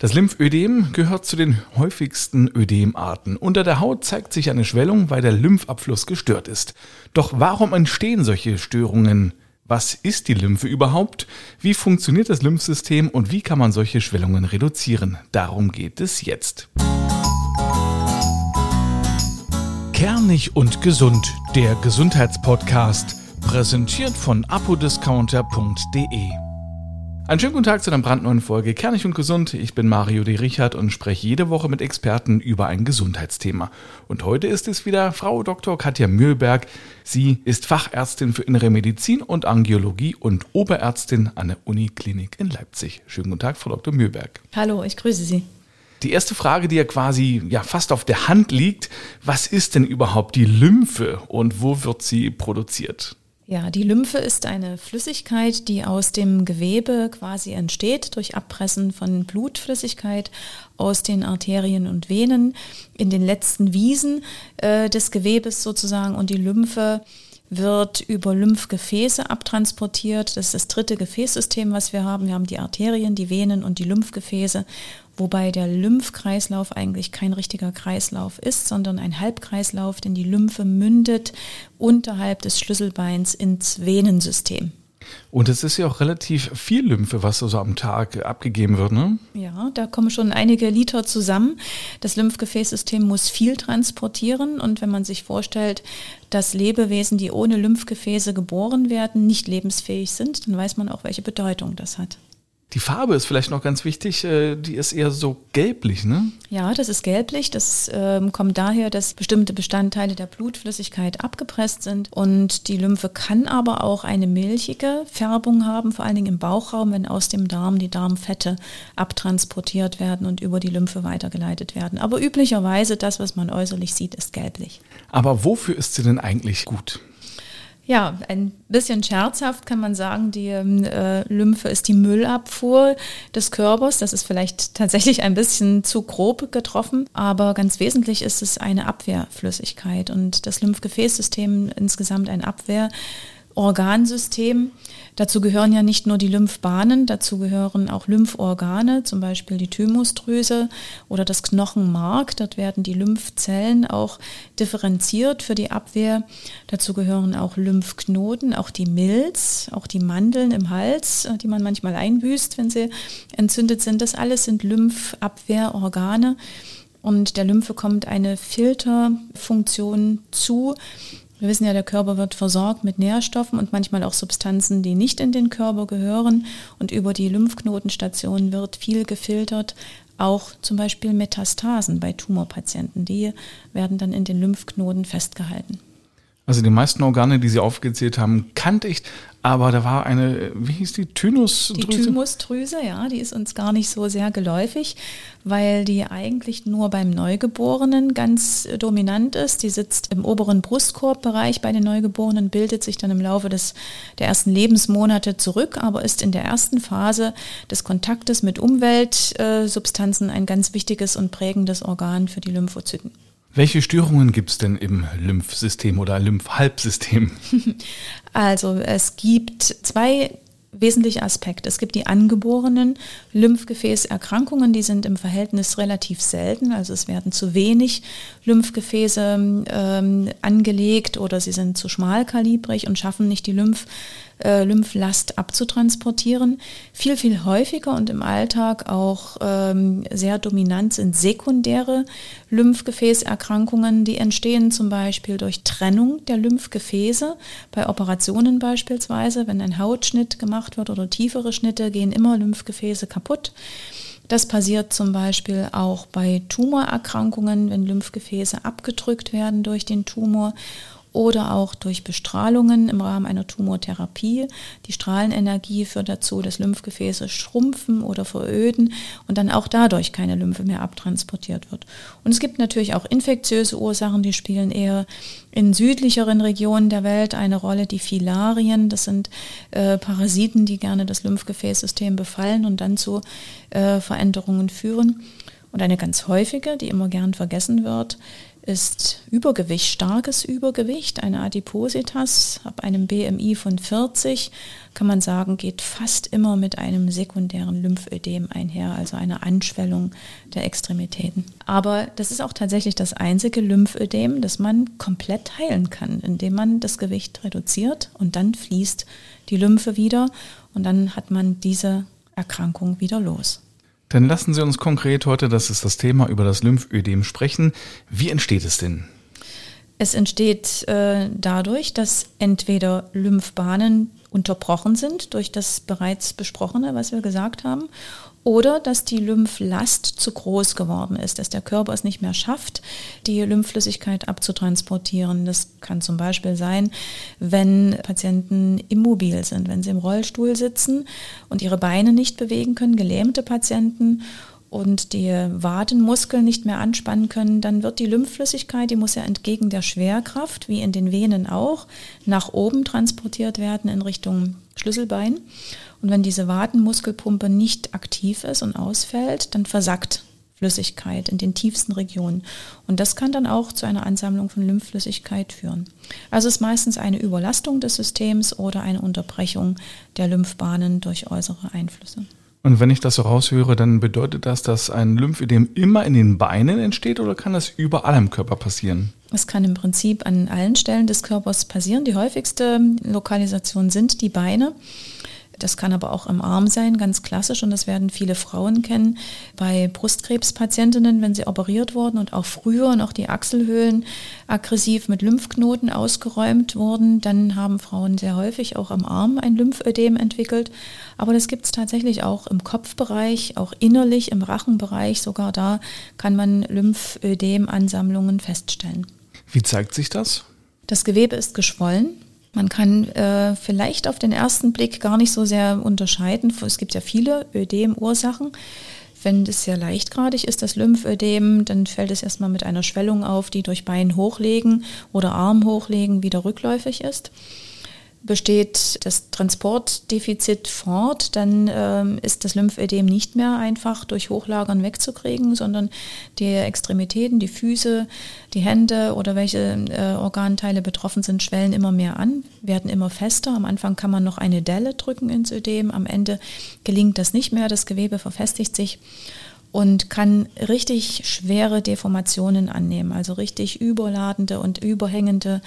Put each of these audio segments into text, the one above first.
Das Lymphödem gehört zu den häufigsten Ödemarten. Unter der Haut zeigt sich eine Schwellung, weil der Lymphabfluss gestört ist. Doch warum entstehen solche Störungen? Was ist die Lymphe überhaupt? Wie funktioniert das Lymphsystem und wie kann man solche Schwellungen reduzieren? Darum geht es jetzt. Kernig und gesund, der Gesundheitspodcast, präsentiert von apodiscounter.de. Einen schönen guten Tag zu einer brandneuen Folge Kernig und Gesund. Ich bin Mario D. Richard und spreche jede Woche mit Experten über ein Gesundheitsthema. Und heute ist es wieder Frau Dr. Katja Mühlberg. Sie ist Fachärztin für Innere Medizin und Angiologie und Oberärztin an der Uniklinik in Leipzig. Schönen guten Tag, Frau Dr. Mühlberg. Hallo, ich grüße Sie. Die erste Frage, die ja quasi ja fast auf der Hand liegt, was ist denn überhaupt die Lymphe und wo wird sie produziert? Ja, die Lymphe ist eine Flüssigkeit, die aus dem Gewebe quasi entsteht durch Abpressen von Blutflüssigkeit aus den Arterien und Venen in den letzten Wiesen äh, des Gewebes sozusagen. Und die Lymphe wird über Lymphgefäße abtransportiert. Das ist das dritte Gefäßsystem, was wir haben. Wir haben die Arterien, die Venen und die Lymphgefäße wobei der Lymphkreislauf eigentlich kein richtiger Kreislauf ist, sondern ein Halbkreislauf, denn die Lymphe mündet unterhalb des Schlüsselbeins ins Venensystem. Und es ist ja auch relativ viel Lymphe, was so am Tag abgegeben wird, ne? Ja, da kommen schon einige Liter zusammen. Das Lymphgefäßsystem muss viel transportieren und wenn man sich vorstellt, dass Lebewesen, die ohne Lymphgefäße geboren werden, nicht lebensfähig sind, dann weiß man auch, welche Bedeutung das hat. Die Farbe ist vielleicht noch ganz wichtig, äh, die ist eher so gelblich, ne? Ja, das ist gelblich. Das ähm, kommt daher, dass bestimmte Bestandteile der Blutflüssigkeit abgepresst sind. Und die Lymphe kann aber auch eine milchige Färbung haben, vor allen Dingen im Bauchraum, wenn aus dem Darm die Darmfette abtransportiert werden und über die Lymphe weitergeleitet werden. Aber üblicherweise das, was man äußerlich sieht, ist gelblich. Aber wofür ist sie denn eigentlich gut? Ja, ein bisschen scherzhaft kann man sagen, die äh, Lymphe ist die Müllabfuhr des Körpers. Das ist vielleicht tatsächlich ein bisschen zu grob getroffen, aber ganz wesentlich ist es eine Abwehrflüssigkeit und das Lymphgefäßsystem insgesamt ein Abwehrorgansystem. Dazu gehören ja nicht nur die Lymphbahnen, dazu gehören auch Lymphorgane, zum Beispiel die Thymusdrüse oder das Knochenmark. Dort werden die Lymphzellen auch differenziert für die Abwehr. Dazu gehören auch Lymphknoten, auch die Milz, auch die Mandeln im Hals, die man manchmal einbüßt, wenn sie entzündet sind. Das alles sind Lymphabwehrorgane. Und der Lymphe kommt eine Filterfunktion zu, wir wissen ja, der Körper wird versorgt mit Nährstoffen und manchmal auch Substanzen, die nicht in den Körper gehören. Und über die Lymphknotenstation wird viel gefiltert, auch zum Beispiel Metastasen bei Tumorpatienten. Die werden dann in den Lymphknoten festgehalten. Also die meisten Organe, die Sie aufgezählt haben, kannte ich, aber da war eine, wie hieß die, Thymusdrüse? Die Thymusdrüse, ja, die ist uns gar nicht so sehr geläufig, weil die eigentlich nur beim Neugeborenen ganz dominant ist. Die sitzt im oberen Brustkorbbereich bei den Neugeborenen, bildet sich dann im Laufe des, der ersten Lebensmonate zurück, aber ist in der ersten Phase des Kontaktes mit Umweltsubstanzen ein ganz wichtiges und prägendes Organ für die Lymphozyten. Welche Störungen gibt es denn im Lymphsystem oder Lymphhalbsystem? Also es gibt zwei wesentliche Aspekte. Es gibt die angeborenen Lymphgefäßerkrankungen, die sind im Verhältnis relativ selten. Also es werden zu wenig Lymphgefäße ähm, angelegt oder sie sind zu schmalkalibrig und schaffen nicht die Lymph äh, Lymphlast abzutransportieren. Viel, viel häufiger und im Alltag auch ähm, sehr dominant sind sekundäre Lymphgefäßerkrankungen, die entstehen zum Beispiel durch Trennung der Lymphgefäße, bei Operationen beispielsweise, wenn ein Hautschnitt gemacht wird oder tiefere Schnitte, gehen immer Lymphgefäße kaputt. Das passiert zum Beispiel auch bei Tumorerkrankungen, wenn Lymphgefäße abgedrückt werden durch den Tumor oder auch durch Bestrahlungen im Rahmen einer Tumortherapie. Die Strahlenenergie führt dazu, dass Lymphgefäße schrumpfen oder veröden und dann auch dadurch keine Lymphe mehr abtransportiert wird. Und es gibt natürlich auch infektiöse Ursachen, die spielen eher in südlicheren Regionen der Welt eine Rolle. Die Filarien, das sind äh, Parasiten, die gerne das Lymphgefäßsystem befallen und dann zu äh, Veränderungen führen. Und eine ganz häufige, die immer gern vergessen wird, ist Übergewicht, starkes Übergewicht, eine Adipositas ab einem BMI von 40, kann man sagen, geht fast immer mit einem sekundären Lymphödem einher, also einer Anschwellung der Extremitäten. Aber das ist auch tatsächlich das einzige Lymphödem, das man komplett heilen kann, indem man das Gewicht reduziert und dann fließt die Lymphe wieder und dann hat man diese Erkrankung wieder los. Dann lassen Sie uns konkret heute, das ist das Thema, über das Lymphödem sprechen. Wie entsteht es denn? Es entsteht äh, dadurch, dass entweder Lymphbahnen unterbrochen sind durch das bereits besprochene, was wir gesagt haben, oder dass die Lymphlast zu groß geworden ist, dass der Körper es nicht mehr schafft, die Lymphflüssigkeit abzutransportieren. Das kann zum Beispiel sein, wenn Patienten immobil sind, wenn sie im Rollstuhl sitzen und ihre Beine nicht bewegen können, gelähmte Patienten und die Wadenmuskeln nicht mehr anspannen können, dann wird die Lymphflüssigkeit, die muss ja entgegen der Schwerkraft, wie in den Venen auch, nach oben transportiert werden in Richtung Schlüsselbein. Und wenn diese Wadenmuskelpumpe nicht aktiv ist und ausfällt, dann versackt Flüssigkeit in den tiefsten Regionen. Und das kann dann auch zu einer Ansammlung von Lymphflüssigkeit führen. Also es ist meistens eine Überlastung des Systems oder eine Unterbrechung der Lymphbahnen durch äußere Einflüsse. Und wenn ich das so raushöre, dann bedeutet das, dass ein Lymphödem immer in den Beinen entsteht oder kann das überall im Körper passieren? Es kann im Prinzip an allen Stellen des Körpers passieren. Die häufigste Lokalisation sind die Beine. Das kann aber auch im Arm sein, ganz klassisch. Und das werden viele Frauen kennen. Bei Brustkrebspatientinnen, wenn sie operiert wurden und auch früher noch die Achselhöhlen aggressiv mit Lymphknoten ausgeräumt wurden, dann haben Frauen sehr häufig auch am Arm ein Lymphödem entwickelt. Aber das gibt es tatsächlich auch im Kopfbereich, auch innerlich im Rachenbereich. Sogar da kann man Lymphödemansammlungen feststellen. Wie zeigt sich das? Das Gewebe ist geschwollen. Man kann äh, vielleicht auf den ersten Blick gar nicht so sehr unterscheiden. Es gibt ja viele Ödem-Ursachen. Wenn es sehr leichtgradig ist, das Lymphödem, dann fällt es erstmal mit einer Schwellung auf, die durch Bein hochlegen oder Arm hochlegen wieder rückläufig ist besteht das Transportdefizit fort, dann ähm, ist das Lymphödem nicht mehr einfach durch Hochlagern wegzukriegen, sondern die Extremitäten, die Füße, die Hände oder welche äh, Organteile betroffen sind, schwellen immer mehr an, werden immer fester. Am Anfang kann man noch eine Delle drücken ins Ödem, am Ende gelingt das nicht mehr, das Gewebe verfestigt sich und kann richtig schwere Deformationen annehmen, also richtig überladende und überhängende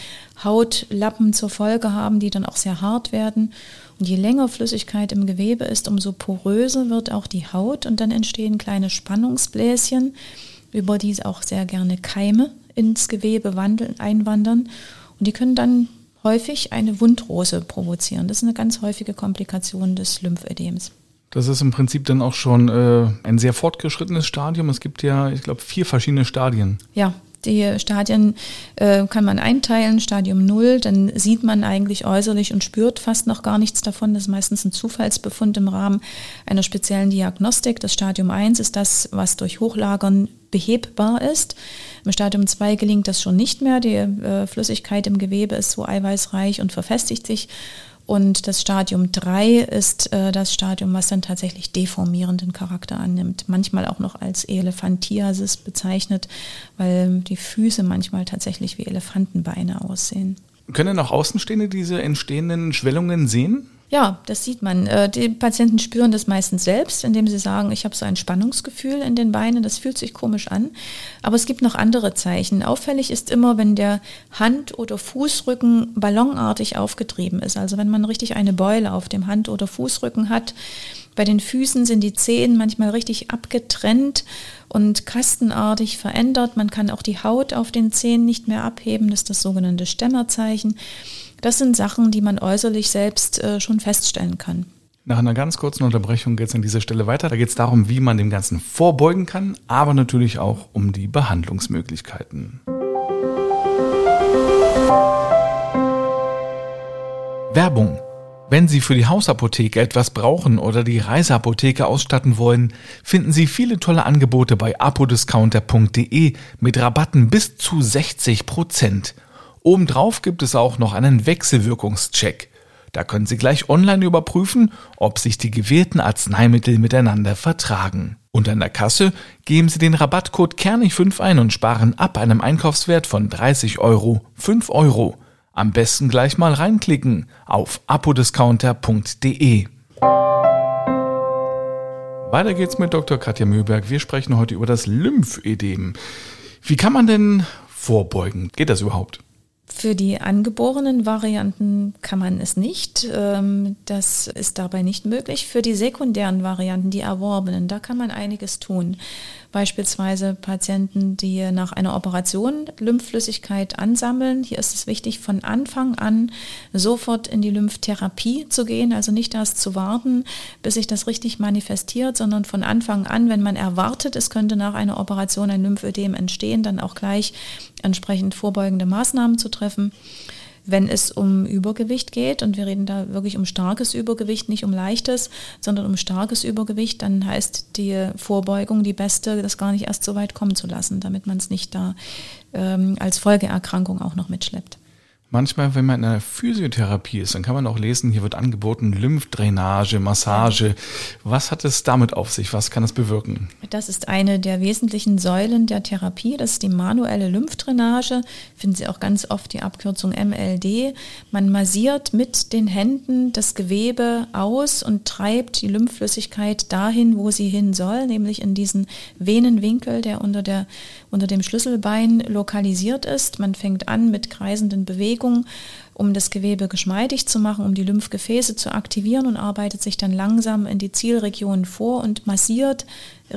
Hautlappen zur Folge haben, die dann auch sehr hart werden. Und je länger Flüssigkeit im Gewebe ist, umso poröser wird auch die Haut und dann entstehen kleine Spannungsbläschen, über die auch sehr gerne Keime ins Gewebe wandeln, einwandern. Und die können dann häufig eine Wundrose provozieren. Das ist eine ganz häufige Komplikation des Lymphödems. Das ist im Prinzip dann auch schon äh, ein sehr fortgeschrittenes Stadium. Es gibt ja, ich glaube, vier verschiedene Stadien. Ja, die Stadien äh, kann man einteilen. Stadium 0, dann sieht man eigentlich äußerlich und spürt fast noch gar nichts davon. Das ist meistens ein Zufallsbefund im Rahmen einer speziellen Diagnostik. Das Stadium 1 ist das, was durch Hochlagern behebbar ist. Im Stadium 2 gelingt das schon nicht mehr. Die äh, Flüssigkeit im Gewebe ist so eiweißreich und verfestigt sich. Und das Stadium 3 ist äh, das Stadium, was dann tatsächlich deformierenden Charakter annimmt. Manchmal auch noch als Elephantiasis bezeichnet, weil die Füße manchmal tatsächlich wie Elefantenbeine aussehen. Können auch Außenstehende diese entstehenden Schwellungen sehen? Ja, das sieht man. Äh, die Patienten spüren das meistens selbst, indem sie sagen, ich habe so ein Spannungsgefühl in den Beinen, das fühlt sich komisch an. Aber es gibt noch andere Zeichen. Auffällig ist immer, wenn der Hand- oder Fußrücken ballonartig aufgetrieben ist. Also wenn man richtig eine Beule auf dem Hand- oder Fußrücken hat. Bei den Füßen sind die Zehen manchmal richtig abgetrennt und kastenartig verändert. Man kann auch die Haut auf den Zehen nicht mehr abheben. Das ist das sogenannte Stämmerzeichen. Das sind Sachen, die man äußerlich selbst äh, schon feststellen kann. Nach einer ganz kurzen Unterbrechung geht es an dieser Stelle weiter. Da geht es darum, wie man dem Ganzen vorbeugen kann, aber natürlich auch um die Behandlungsmöglichkeiten. Werbung. Wenn Sie für die Hausapotheke etwas brauchen oder die Reiseapotheke ausstatten wollen, finden Sie viele tolle Angebote bei apodiscounter.de mit Rabatten bis zu 60 Prozent. Obendrauf gibt es auch noch einen Wechselwirkungscheck. Da können Sie gleich online überprüfen, ob sich die gewählten Arzneimittel miteinander vertragen. Und an der Kasse geben Sie den Rabattcode Kernig5 ein und sparen ab einem Einkaufswert von 30 Euro 5 Euro. Am besten gleich mal reinklicken auf apodiscounter.de. Weiter geht's mit Dr. Katja Mühlberg. Wir sprechen heute über das Lymphödem. Wie kann man denn vorbeugen? Geht das überhaupt? Für die angeborenen Varianten kann man es nicht. Ähm, das ist dabei nicht möglich. Für die sekundären Varianten, die erworbenen, da kann man einiges tun. Beispielsweise Patienten, die nach einer Operation Lymphflüssigkeit ansammeln. Hier ist es wichtig, von Anfang an sofort in die Lymphtherapie zu gehen, also nicht erst zu warten, bis sich das richtig manifestiert, sondern von Anfang an, wenn man erwartet, es könnte nach einer Operation ein Lymphödem entstehen, dann auch gleich entsprechend vorbeugende Maßnahmen zu treffen. Wenn es um Übergewicht geht, und wir reden da wirklich um starkes Übergewicht, nicht um leichtes, sondern um starkes Übergewicht, dann heißt die Vorbeugung die beste, das gar nicht erst so weit kommen zu lassen, damit man es nicht da ähm, als Folgeerkrankung auch noch mitschleppt. Manchmal, wenn man in einer Physiotherapie ist, dann kann man auch lesen, hier wird angeboten Lymphdrainage, Massage. Was hat es damit auf sich? Was kann es bewirken? Das ist eine der wesentlichen Säulen der Therapie. Das ist die manuelle Lymphdrainage. Finden Sie auch ganz oft die Abkürzung MLD. Man massiert mit den Händen das Gewebe aus und treibt die Lymphflüssigkeit dahin, wo sie hin soll, nämlich in diesen Venenwinkel, der unter, der, unter dem Schlüsselbein lokalisiert ist. Man fängt an mit kreisenden Bewegungen Bewegung, um das Gewebe geschmeidig zu machen, um die Lymphgefäße zu aktivieren und arbeitet sich dann langsam in die Zielregionen vor und massiert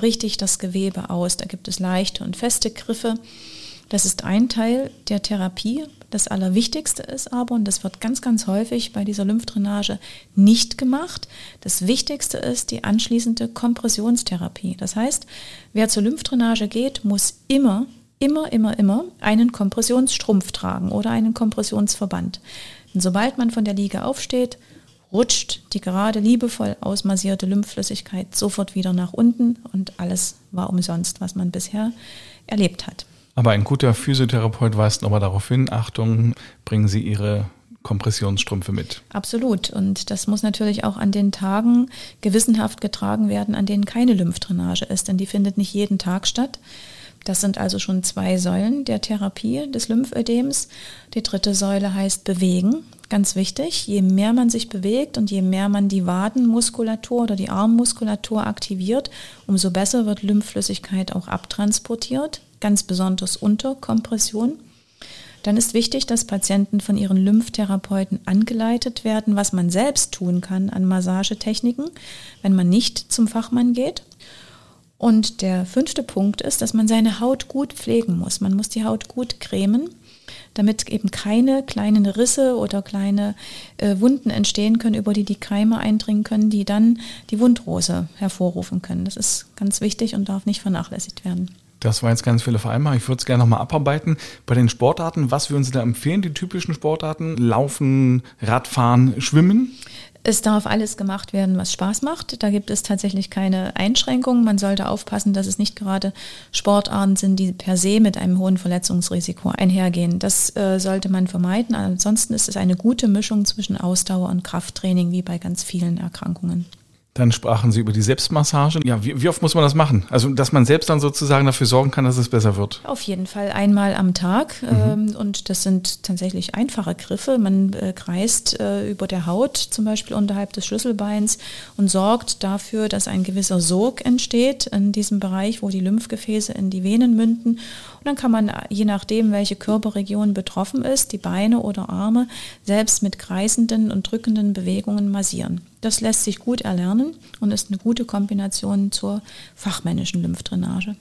richtig das Gewebe aus. Da gibt es leichte und feste Griffe. Das ist ein Teil der Therapie. Das Allerwichtigste ist aber, und das wird ganz, ganz häufig bei dieser Lymphdrainage nicht gemacht, das Wichtigste ist die anschließende Kompressionstherapie. Das heißt, wer zur Lymphdrainage geht, muss immer immer, immer, immer einen Kompressionsstrumpf tragen oder einen Kompressionsverband. Und sobald man von der Liege aufsteht, rutscht die gerade liebevoll ausmassierte Lymphflüssigkeit sofort wieder nach unten und alles war umsonst, was man bisher erlebt hat. Aber ein guter Physiotherapeut weist nochmal darauf hin, Achtung, bringen Sie Ihre Kompressionsstrümpfe mit. Absolut. Und das muss natürlich auch an den Tagen gewissenhaft getragen werden, an denen keine Lymphdrainage ist, denn die findet nicht jeden Tag statt. Das sind also schon zwei Säulen der Therapie des Lymphödems. Die dritte Säule heißt Bewegen. Ganz wichtig, je mehr man sich bewegt und je mehr man die Wadenmuskulatur oder die Armmuskulatur aktiviert, umso besser wird Lymphflüssigkeit auch abtransportiert, ganz besonders unter Kompression. Dann ist wichtig, dass Patienten von ihren Lymphtherapeuten angeleitet werden, was man selbst tun kann an Massagetechniken, wenn man nicht zum Fachmann geht. Und der fünfte Punkt ist, dass man seine Haut gut pflegen muss. Man muss die Haut gut cremen, damit eben keine kleinen Risse oder kleine äh, Wunden entstehen können, über die die Keime eindringen können, die dann die Wundrose hervorrufen können. Das ist ganz wichtig und darf nicht vernachlässigt werden. Das war jetzt ganz viel auf einmal. Ich würde es gerne nochmal abarbeiten. Bei den Sportarten, was würden Sie da empfehlen? Die typischen Sportarten? Laufen, Radfahren, Schwimmen? Es darf alles gemacht werden, was Spaß macht. Da gibt es tatsächlich keine Einschränkungen. Man sollte aufpassen, dass es nicht gerade Sportarten sind, die per se mit einem hohen Verletzungsrisiko einhergehen. Das äh, sollte man vermeiden. Ansonsten ist es eine gute Mischung zwischen Ausdauer und Krafttraining, wie bei ganz vielen Erkrankungen. Dann sprachen Sie über die Selbstmassage. Ja, wie, wie, oft muss man das machen? Also, dass man selbst dann sozusagen dafür sorgen kann, dass es besser wird? Auf jeden Fall einmal am Tag. Mhm. Ähm, und das sind tatsächlich einfache Griffe. Man äh, kreist äh, über der Haut, zum Beispiel unterhalb des Schlüsselbeins, und sorgt dafür, dass ein gewisser Sog entsteht in diesem Bereich, wo die Lymphgefäße in die Venen münden. Und dann kann man, je nachdem, welche Körperregion betroffen ist, die Beine oder Arme, selbst mit kreisenden und drückenden Bewegungen massieren. Das lässt sich gut erlernen und ist eine gute Kombination zur fachmännischen Lymphdrainage.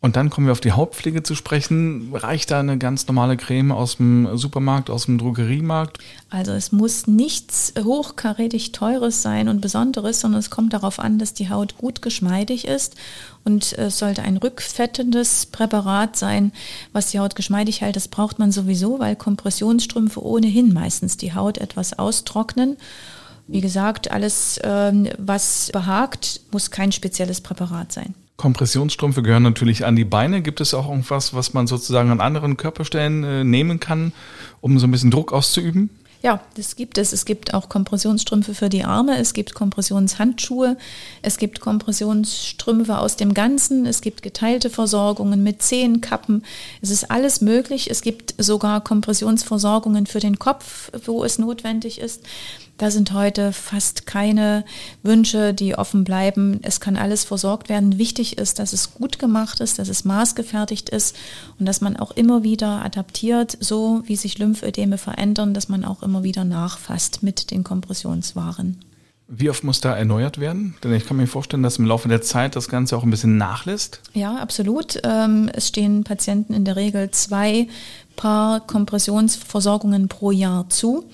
Und dann kommen wir auf die Hautpflege zu sprechen. Reicht da eine ganz normale Creme aus dem Supermarkt, aus dem Drogeriemarkt? Also es muss nichts hochkarätig teures sein und Besonderes, sondern es kommt darauf an, dass die Haut gut geschmeidig ist und es sollte ein rückfettendes Präparat sein, was die Haut geschmeidig hält. Das braucht man sowieso, weil Kompressionsstrümpfe ohnehin meistens die Haut etwas austrocknen. Wie gesagt, alles, ähm, was behagt, muss kein spezielles Präparat sein. Kompressionsstrümpfe gehören natürlich an die Beine. Gibt es auch irgendwas, was man sozusagen an anderen Körperstellen äh, nehmen kann, um so ein bisschen Druck auszuüben? Ja, das gibt es. Es gibt auch Kompressionsstrümpfe für die Arme, es gibt Kompressionshandschuhe, es gibt Kompressionsstrümpfe aus dem Ganzen, es gibt geteilte Versorgungen mit Zehenkappen. Es ist alles möglich. Es gibt sogar Kompressionsversorgungen für den Kopf, wo es notwendig ist. Da sind heute fast keine Wünsche, die offen bleiben. Es kann alles versorgt werden. Wichtig ist, dass es gut gemacht ist, dass es maßgefertigt ist und dass man auch immer wieder adaptiert, so wie sich Lymphödeme verändern, dass man auch immer wieder nachfasst mit den Kompressionswaren. Wie oft muss da erneuert werden? Denn ich kann mir vorstellen, dass im Laufe der Zeit das Ganze auch ein bisschen nachlässt. Ja, absolut. Ähm, es stehen Patienten in der Regel zwei Paar Kompressionsversorgungen pro Jahr zu.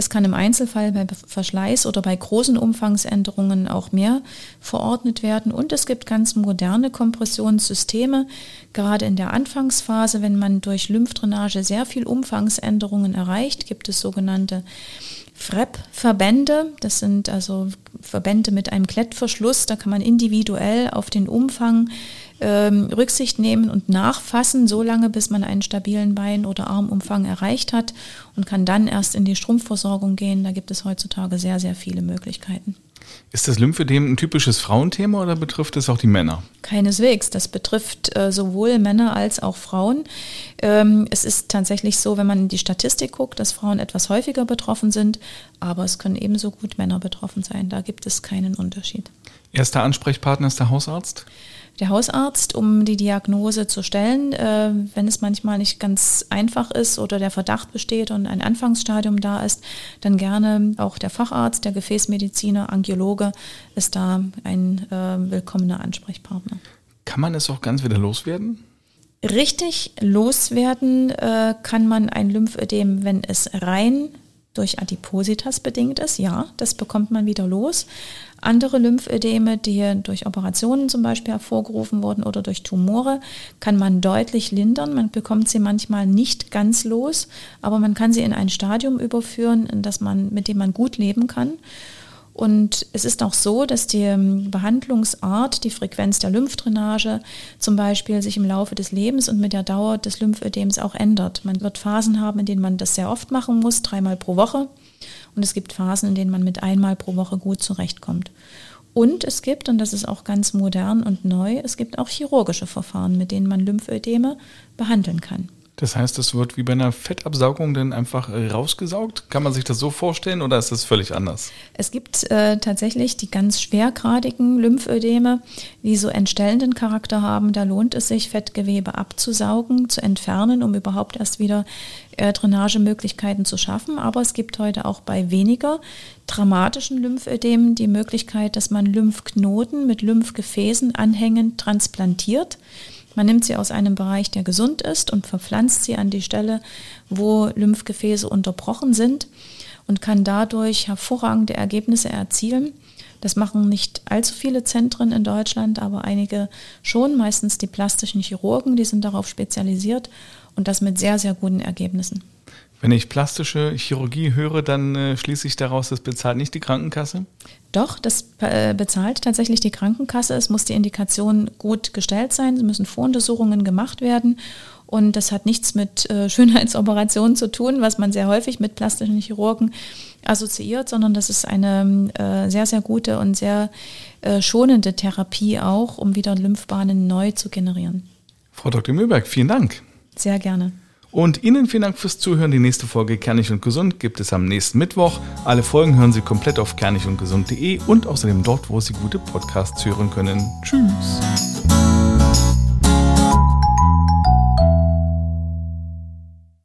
Es kann im Einzelfall bei Verschleiß oder bei großen Umfangsänderungen auch mehr verordnet werden. Und es gibt ganz moderne Kompressionssysteme, gerade in der Anfangsphase, wenn man durch Lymphdrainage sehr viel Umfangsänderungen erreicht, gibt es sogenannte FREP-Verbände. Das sind also Verbände mit einem Klettverschluss. Da kann man individuell auf den Umfang ähm, Rücksicht nehmen und nachfassen, so lange, bis man einen stabilen Bein- oder Armumfang erreicht hat und kann dann erst in die Strumpfversorgung gehen. Da gibt es heutzutage sehr, sehr viele Möglichkeiten. Ist das Lymphödem ein typisches Frauenthema oder betrifft es auch die Männer? Keineswegs. Das betrifft äh, sowohl Männer als auch Frauen. Ähm, es ist tatsächlich so, wenn man in die Statistik guckt, dass Frauen etwas häufiger betroffen sind, aber es können ebenso gut Männer betroffen sein. Da gibt es keinen Unterschied. Erster Ansprechpartner ist der Hausarzt? Der Hausarzt, um die Diagnose zu stellen, äh, wenn es manchmal nicht ganz einfach ist oder der Verdacht besteht und ein Anfangsstadium da ist, dann gerne auch der Facharzt, der Gefäßmediziner, Angiologe ist da ein äh, willkommener Ansprechpartner. Kann man es auch ganz wieder loswerden? Richtig loswerden äh, kann man ein Lymphödem, wenn es rein durch Adipositas bedingt ist, ja, das bekommt man wieder los. Andere Lymphödeme, die durch Operationen zum Beispiel hervorgerufen wurden oder durch Tumore, kann man deutlich lindern. Man bekommt sie manchmal nicht ganz los, aber man kann sie in ein Stadium überführen, in das man, mit dem man gut leben kann. Und es ist auch so, dass die ähm, Behandlungsart, die Frequenz der Lymphdrainage zum Beispiel sich im Laufe des Lebens und mit der Dauer des Lymphödems auch ändert. Man wird Phasen haben, in denen man das sehr oft machen muss, dreimal pro Woche. Und es gibt Phasen, in denen man mit einmal pro Woche gut zurechtkommt. Und es gibt, und das ist auch ganz modern und neu, es gibt auch chirurgische Verfahren, mit denen man Lymphödeme behandeln kann. Das heißt, es wird wie bei einer Fettabsaugung dann einfach rausgesaugt? Kann man sich das so vorstellen oder ist das völlig anders? Es gibt äh, tatsächlich die ganz schwergradigen Lymphödeme, die so entstellenden Charakter haben. Da lohnt es sich, Fettgewebe abzusaugen, zu entfernen, um überhaupt erst wieder äh, Drainagemöglichkeiten zu schaffen. Aber es gibt heute auch bei weniger dramatischen Lymphödemen die Möglichkeit, dass man Lymphknoten mit Lymphgefäßen anhängend transplantiert. Man nimmt sie aus einem Bereich, der gesund ist und verpflanzt sie an die Stelle, wo Lymphgefäße unterbrochen sind und kann dadurch hervorragende Ergebnisse erzielen. Das machen nicht allzu viele Zentren in Deutschland, aber einige schon, meistens die plastischen Chirurgen, die sind darauf spezialisiert und das mit sehr, sehr guten Ergebnissen. Wenn ich plastische Chirurgie höre, dann äh, schließe ich daraus, das bezahlt nicht die Krankenkasse? Doch, das äh, bezahlt tatsächlich die Krankenkasse. Es muss die Indikation gut gestellt sein. Es müssen Voruntersuchungen gemacht werden. Und das hat nichts mit äh, Schönheitsoperationen zu tun, was man sehr häufig mit plastischen Chirurgen assoziiert, sondern das ist eine äh, sehr, sehr gute und sehr äh, schonende Therapie auch, um wieder Lymphbahnen neu zu generieren. Frau Dr. Mühlberg, vielen Dank. Sehr gerne. Und Ihnen vielen Dank fürs Zuhören. Die nächste Folge Kernig und Gesund gibt es am nächsten Mittwoch. Alle Folgen hören Sie komplett auf kernigundgesund.de und außerdem dort, wo Sie gute Podcasts hören können. Tschüss.